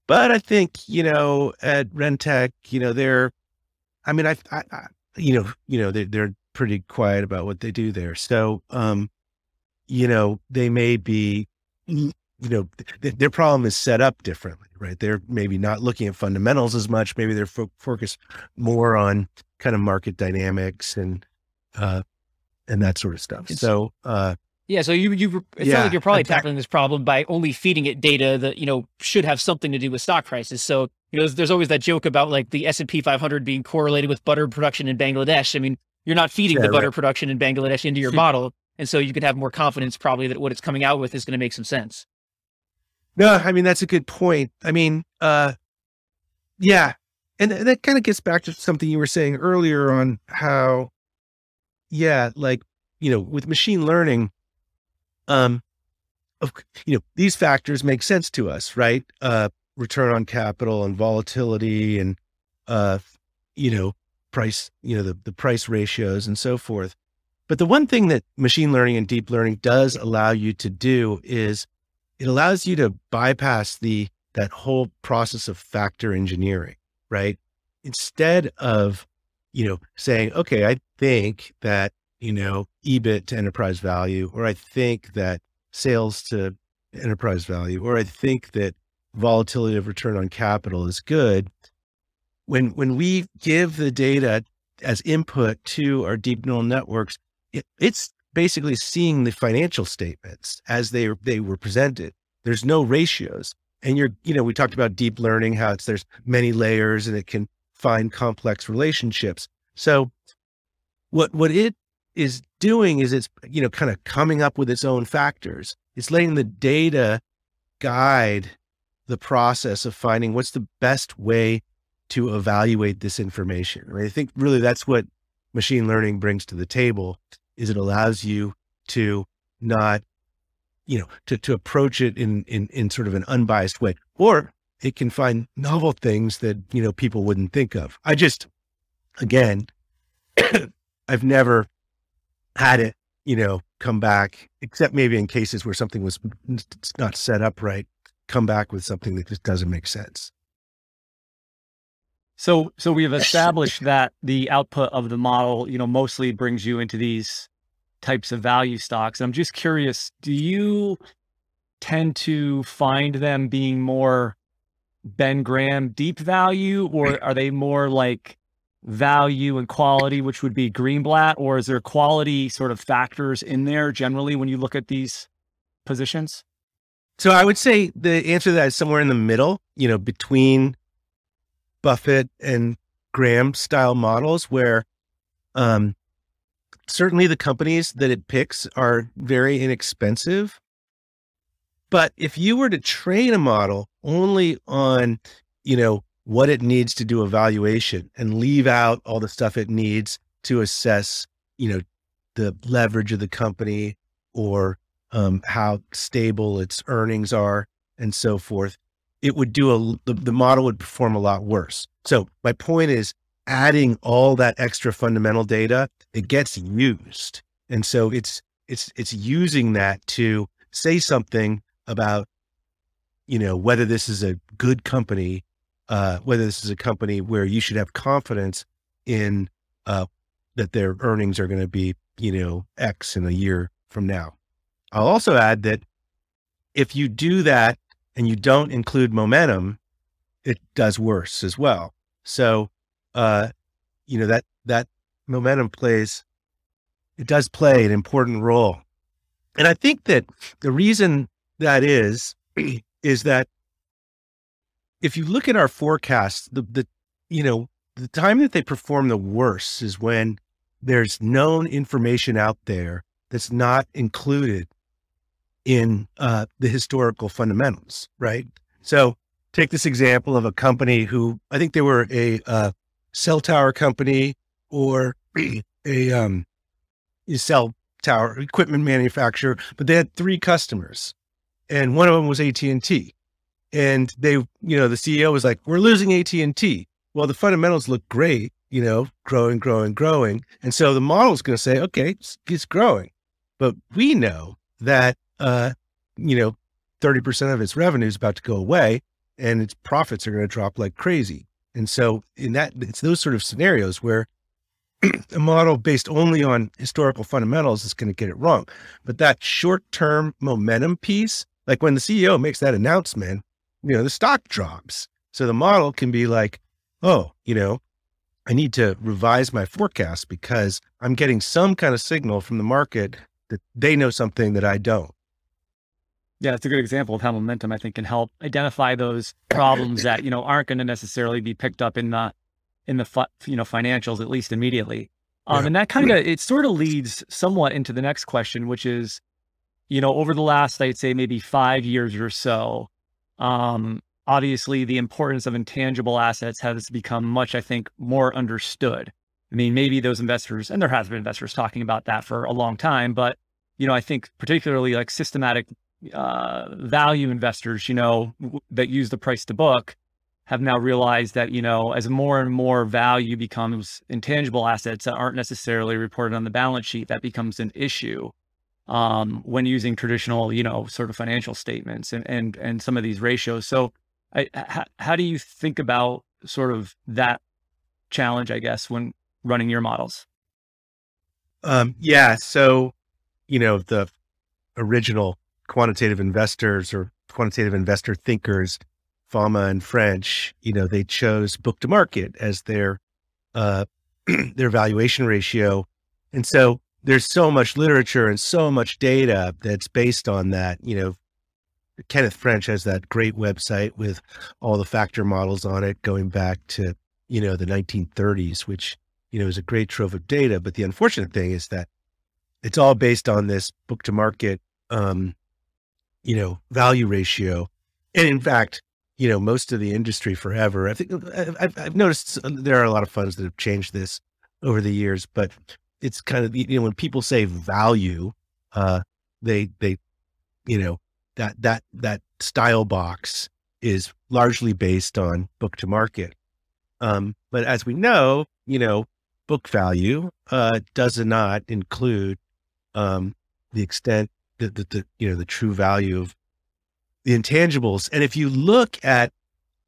but I think, you know, at Rentech, you know, they're, I mean, I, I, I you know, you know, they're, they're pretty quiet about what they do there. So, um, you know, they may be, you know, th- their problem is set up differently, right? They're maybe not looking at fundamentals as much. Maybe they're fo- focused more on kind of market dynamics and, uh, and that sort of stuff. It's, so, uh, yeah, so you you it yeah, sounds like you're probably tackling this problem by only feeding it data that you know should have something to do with stock prices. So you know, there's, there's always that joke about like the S and P 500 being correlated with butter production in Bangladesh. I mean, you're not feeding yeah, the butter right. production in Bangladesh into your model, and so you can have more confidence probably that what it's coming out with is going to make some sense. No, I mean that's a good point. I mean, uh, yeah, and that kind of gets back to something you were saying earlier on how yeah, like, you know, with machine learning, um, of, you know, these factors make sense to us, right? Uh, return on capital and volatility and, uh, you know, price, you know, the, the price ratios and so forth. But the one thing that machine learning and deep learning does allow you to do is it allows you to bypass the that whole process of factor engineering, right? Instead of, you know, saying, okay, I think that, you know, EBIT to enterprise value, or I think that sales to enterprise value, or I think that volatility of return on capital is good. When when we give the data as input to our deep neural networks, it, it's basically seeing the financial statements as they they were presented. There's no ratios, and you're you know we talked about deep learning how it's there's many layers and it can find complex relationships. So what what it is doing is it's you know kind of coming up with its own factors. It's letting the data guide the process of finding what's the best way to evaluate this information. Right? I think really that's what machine learning brings to the table is it allows you to not you know to to approach it in in in sort of an unbiased way or it can find novel things that you know people wouldn't think of i just again i've never had it you know come back except maybe in cases where something was not set up right come back with something that just doesn't make sense so so we have established that the output of the model you know mostly brings you into these types of value stocks. I'm just curious, do you tend to find them being more Ben Graham deep value, or are they more like value and quality, which would be Greenblatt, or is there quality sort of factors in there generally when you look at these positions? So I would say the answer to that is somewhere in the middle, you know, between Buffett and Graham style models where um, certainly the companies that it picks are very inexpensive. But if you were to train a model only on, you know, what it needs to do evaluation and leave out all the stuff it needs to assess, you know, the leverage of the company or um, how stable its earnings are and so forth, it would do a, the, the model would perform a lot worse. So my point is adding all that extra fundamental data, it gets used. And so it's it's it's using that to say something about, you know, whether this is a good company, uh, whether this is a company where you should have confidence in uh, that their earnings are going to be, you know, X in a year from now. I'll also add that if you do that and you don't include momentum, it does worse as well. So uh, you know, that, that momentum plays, it does play an important role. And I think that the reason that is, is that if you look at our forecasts, the, the, you know, the time that they perform the worst is when there's known information out there that's not included in uh, the historical fundamentals, right? So take this example of a company who I think they were a uh, cell tower company or a um cell tower equipment manufacturer, but they had three customers, and one of them was AT and T. And they, you know, the CEO was like, "We're losing AT and T." Well, the fundamentals look great, you know, growing, growing, growing, and so the model is going to say, "Okay, it's, it's growing," but we know that, uh, you know, thirty percent of its revenue is about to go away, and its profits are going to drop like crazy. And so in that, it's those sort of scenarios where a model based only on historical fundamentals is going to get it wrong. But that short term momentum piece, like when the CEO makes that announcement, you know, the stock drops. So the model can be like, oh, you know, I need to revise my forecast because I'm getting some kind of signal from the market that they know something that I don't. Yeah, it's a good example of how momentum I think can help identify those problems that you know aren't going to necessarily be picked up in the in the you know financials at least immediately. Um, yeah. And that kind of it sort of leads somewhat into the next question, which is, you know, over the last I'd say maybe five years or so, um, obviously the importance of intangible assets has become much I think more understood. I mean, maybe those investors, and there has been investors talking about that for a long time, but you know, I think particularly like systematic uh, value investors, you know, w- that use the price to book, have now realized that you know, as more and more value becomes intangible assets that aren't necessarily reported on the balance sheet, that becomes an issue um, when using traditional, you know, sort of financial statements and and and some of these ratios. So, I, h- how do you think about sort of that challenge, I guess, when running your models? Um, yeah. So, you know, the original quantitative investors or quantitative investor thinkers, Fama and French, you know, they chose book to market as their uh, their valuation ratio, and so there's so much literature and so much data that's based on that. You know, Kenneth French has that great website with all the factor models on it, going back to you know the 1930s, which you know, is a great trove of data. But the unfortunate thing is that it's all based on this book to market, um, you know, value ratio. And in fact, you know, most of the industry forever, I think I've, I've noticed there are a lot of funds that have changed this over the years, but it's kind of, you know, when people say value, uh, they, they, you know, that, that, that style box is largely based on book to market. Um, but as we know, you know, book value uh, does not include um, the extent that the, the you know the true value of the intangibles. And if you look at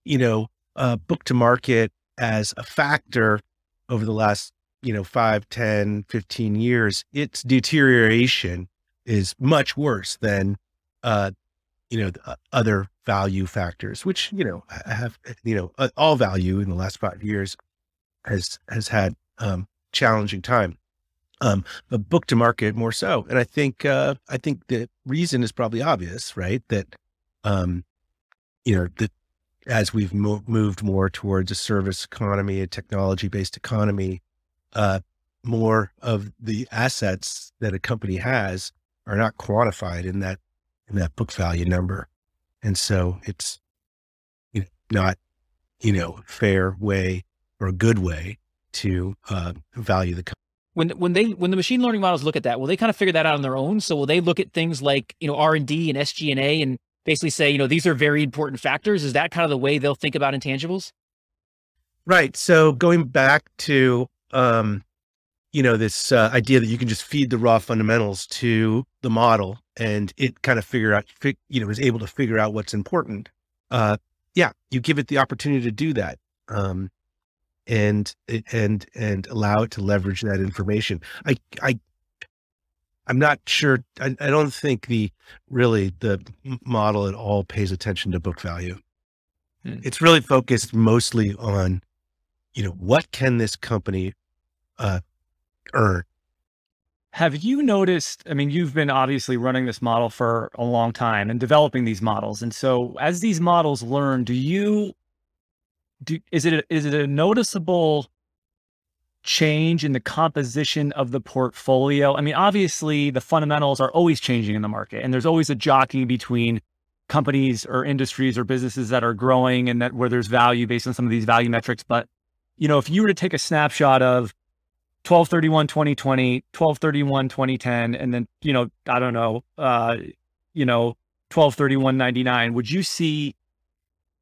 you know uh, book to market as a factor over the last you know 5 10 15 years its deterioration is much worse than uh you know uh, other value factors which you know have you know all value in the last 5 years has has had um, challenging time. Um, but book to market more so. And I think, uh, I think the reason is probably obvious, right? That, um, you know, that as we've mo- moved more towards a service economy, a technology based economy, uh, more of the assets that a company has are not quantified in that, in that book value number. And so it's you know, not, you know, fair way or a good way to uh, value the company. When when they when the machine learning models look at that, will they kind of figure that out on their own? So will they look at things like you know R and D and SG and A and basically say you know these are very important factors? Is that kind of the way they'll think about intangibles? Right. So going back to um, you know this uh, idea that you can just feed the raw fundamentals to the model and it kind of figure out you know is able to figure out what's important. Uh, yeah, you give it the opportunity to do that. Um, and and and allow it to leverage that information. I I I'm not sure. I, I don't think the really the model at all pays attention to book value. Hmm. It's really focused mostly on, you know, what can this company uh, earn. Have you noticed? I mean, you've been obviously running this model for a long time and developing these models, and so as these models learn, do you do, is it a, is it a noticeable change in the composition of the portfolio? I mean, obviously the fundamentals are always changing in the market, and there's always a jockeying between companies or industries or businesses that are growing and that where there's value based on some of these value metrics. But you know, if you were to take a snapshot of 1231 2020 1231 2010 and then you know i don't know uh you know 1231 99 would you see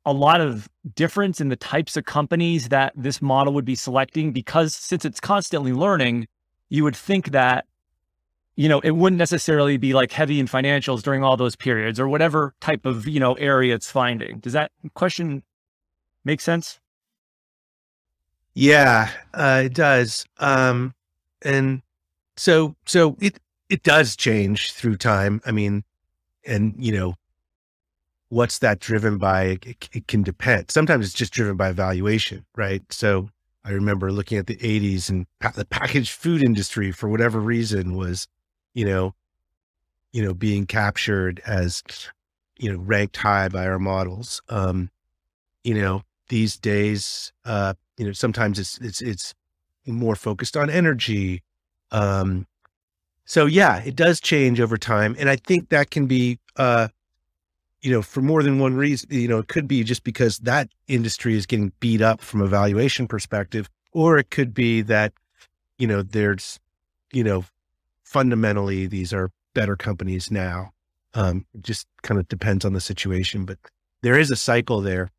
a lot of difference in the types of companies that this model would be selecting because since it's constantly learning, you would think that, you know, it wouldn't necessarily be like heavy in financials during all those periods or whatever type of, you know, area it's finding. Does that question make sense? Yeah, uh, it does. Um, and so, so it, it does change through time. I mean, and you know, what's that driven by? It, it, can depend. Sometimes it's just driven by valuation, right? So I remember looking at the 80s and pa- the packaged food industry, for whatever reason, was, you know, you know, being captured as, you know, ranked high by our models. Um, you know, these days, uh, you know, sometimes it's it's it's more focused on energy. Um, so yeah, it does change over time, and I think that can be uh, you know, for more than one reason, you know, it could be just because that industry is getting beat up from a valuation perspective, or it could be that, you know, there's, you know, fundamentally these are better companies now. Um, it just kind of depends on the situation, but there is a cycle there.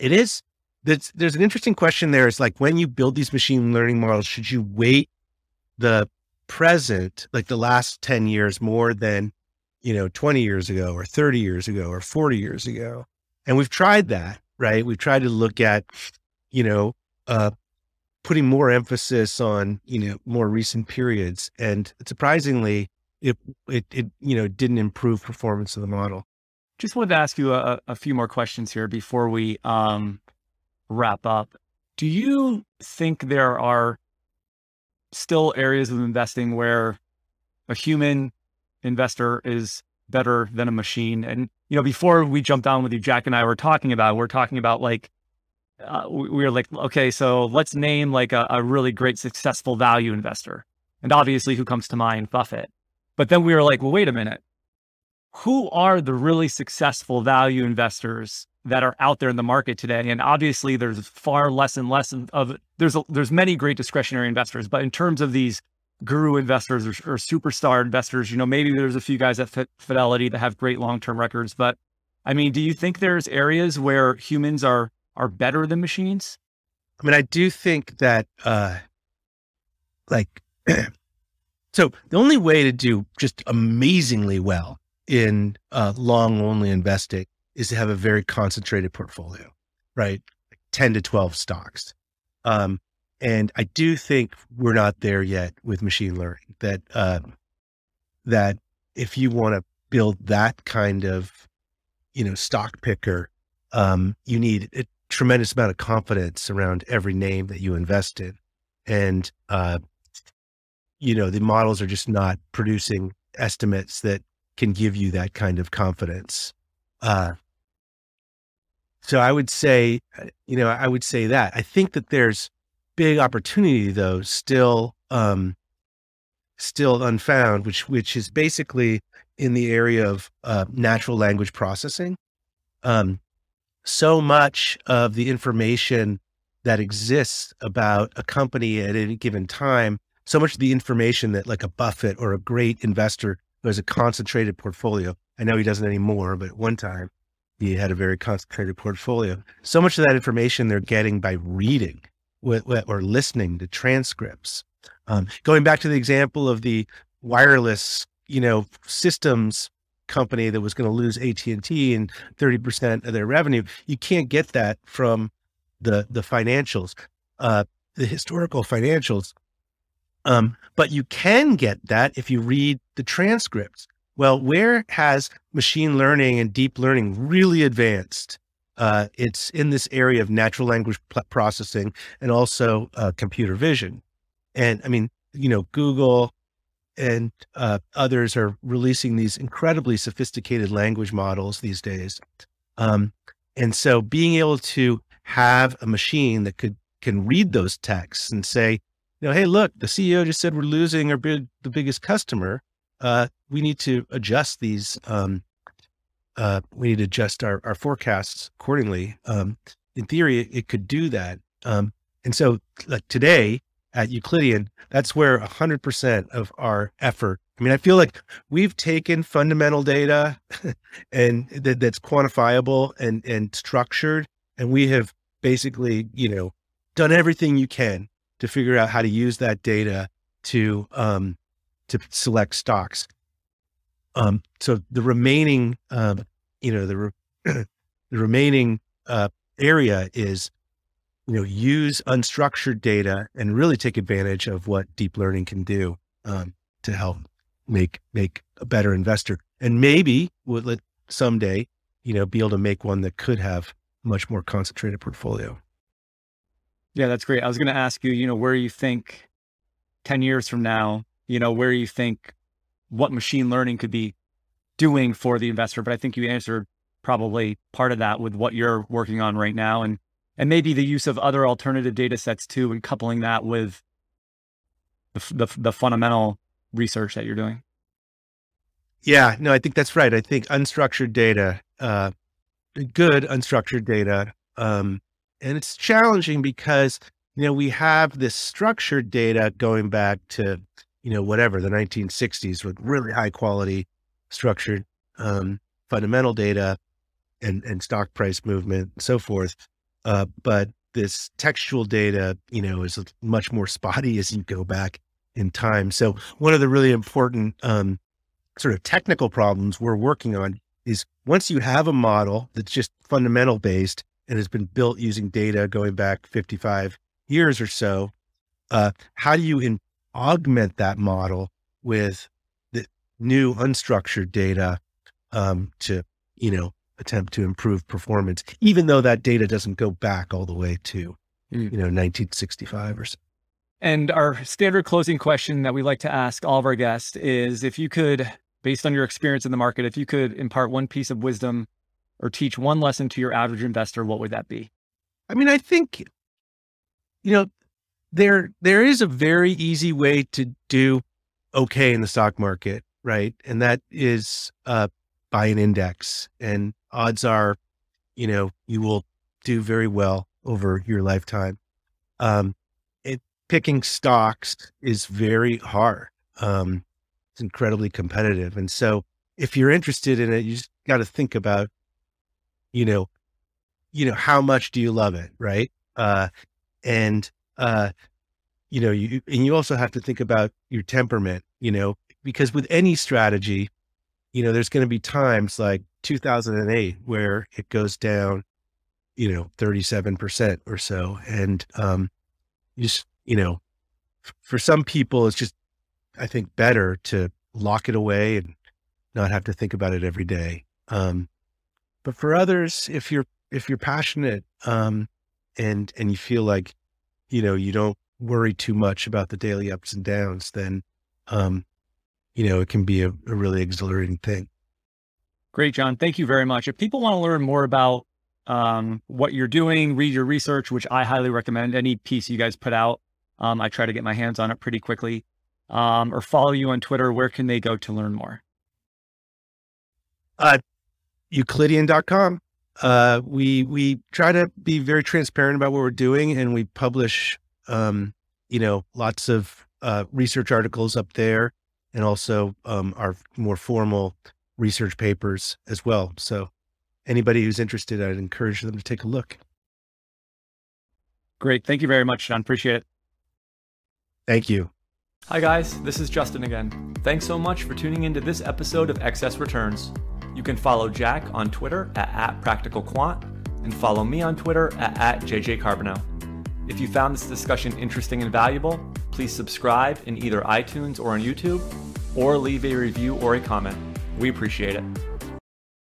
It is there's, there's an interesting question there is like when you build these machine learning models, should you weight the present, like the last 10 years more than, you know, 20 years ago or 30 years ago or 40 years ago? And we've tried that, right? We've tried to look at, you know, uh, putting more emphasis on, you know, more recent periods. And surprisingly, it, it, it, you know, didn't improve performance of the model. Just wanted to ask you a, a few more questions here before we um, wrap up. Do you think there are still areas of investing where a human investor is better than a machine? And, you know, before we jumped on with you, Jack and I were talking about, we're talking about like, uh, we were like, okay, so let's name like a, a really great successful value investor. And obviously, who comes to mind? Buffett. But then we were like, well, wait a minute. Who are the really successful value investors that are out there in the market today. And obviously, there's far less and less of there's a, there's many great discretionary investors, but in terms of these guru investors or, or superstar investors, you know, maybe there's a few guys at Fidelity that have great long term records. But I mean, do you think there's areas where humans are are better than machines? I mean, I do think that, uh, like, so the only way to do just amazingly well in uh, long only investing is to have a very concentrated portfolio, right? Like 10 to 12 stocks. Um, and I do think we're not there yet with machine learning that, uh, that if you want to build that kind of, you know, stock picker, um, you need a tremendous amount of confidence around every name that you invest in. And, uh, you know, the models are just not producing estimates that can give you that kind of confidence. Uh, so I would say, uh, you know, I would say that. I think that there's big opportunity though, still, um, still unfound, which which is basically in the area of uh, natural language processing. Um, so much of the information that exists about a company at any given time, so much of the information that like a Buffett or a great investor who has a concentrated portfolio. I know he doesn't anymore, but one time he had a very concentrated portfolio. So much of that information they're getting by reading or listening to transcripts. Um, going back to the example of the wireless, you know, systems company that was going to lose AT&T and 30% of their revenue, you can't get that from the the financials, uh, the historical financials. Um, but you can get that if you read the transcripts. Well, where has machine learning and deep learning really advanced? Uh, it's in this area of natural language processing and also uh, computer vision. And I mean, you know, Google and uh, others are releasing these incredibly sophisticated language models these days. Um, and so being able to have a machine that could can read those texts and say, know, hey, look, the CEO just said we're losing our big, the biggest customer uh, we need to adjust these. Um, uh, we need to adjust our, our forecasts accordingly. Um, in theory, it, it, could do that. Um, and so, like today at Euclidean, that's where 100% of our effort. I mean, I feel like we've taken fundamental data and that, that's quantifiable and and structured, and we have basically, you know, done everything you can to figure out how to use that data to um, to select stocks. Um, so the remaining, um, you know, the, re- the remaining uh, area is, you know, use unstructured data and really take advantage of what deep learning can do um, to help make make a better investor. And maybe we'll let someday, you know, be able to make one that could have much more concentrated portfolio. Yeah, that's great. I was going to ask you, you know, where you think 10 years from now you know, where you think what machine learning could be doing for the investor. But I think you answered probably part of that with what you're working on right now and and maybe the use of other alternative data sets too and coupling that with the, the, the fundamental research that you're doing yeah no i think that's right i think unstructured data uh, good unstructured data um, and it's challenging because you know, we have this structured data going back to, you know, whatever the 1960s with really high quality structured um, fundamental data and, and stock price movement and so forth. Uh, but this textual data, you know, is much more spotty as you go back in time. So one of the really important um, sort of technical problems we're working on is once you have a model that's just fundamental based and has been built using data going back 55 years or so, uh, how do you in, augment that model with the new unstructured data um, to, you know, attempt to improve performance, even though that data doesn't go back all the way to, mm. you know, 1965 or so. And our standard closing question that we like to ask all of our guests is if you could, based on your experience in the market, if you could impart one piece of wisdom or teach one lesson to your average investor, what would that be? I mean, I think, you know, there there is a very easy way to do okay in the stock market, right? And that is uh, buy an index, and odds are, you know, you will do very well over your lifetime. Um, it, picking stocks is very hard. Um, it's incredibly competitive, and so if you're interested in it, you just got to think about, you know, you know how much do you love it, right? Uh, and uh, you know, you and you also have to think about your temperament, you know, because with any strategy, you know, there's going to be times like 2008 where it goes down, you know, 37% or so. And, um, just, you know, for some people, it's just, I think better to lock it away and not have to think about it every day. Um, but for others, if you're, if you're passionate, um, and, and you feel like, you know, you don't worry too much about the daily ups and downs, then, um, you know, it can be a, a really exhilarating thing. Great, John. Thank you very much. If people want to learn more about um, what you're doing, read your research, which I highly recommend. Any piece you guys put out, um, I try to get my hands on it pretty quickly. Um, or follow you on Twitter. Where can they go to learn more? Uh, Euclidean.com. Uh, we we try to be very transparent about what we're doing, and we publish, um, you know, lots of uh, research articles up there and also um, our more formal research papers as well. So anybody who's interested, I'd encourage them to take a look. Great. Thank you very much, John. Appreciate it. Thank you. Hi, guys. This is Justin again. Thanks so much for tuning into this episode of Excess Returns. You can follow Jack on Twitter at, at PracticalQuant and follow me on Twitter at, at JJCarbonneau. If you found this discussion interesting and valuable, please subscribe in either iTunes or on YouTube, or leave a review or a comment. We appreciate it.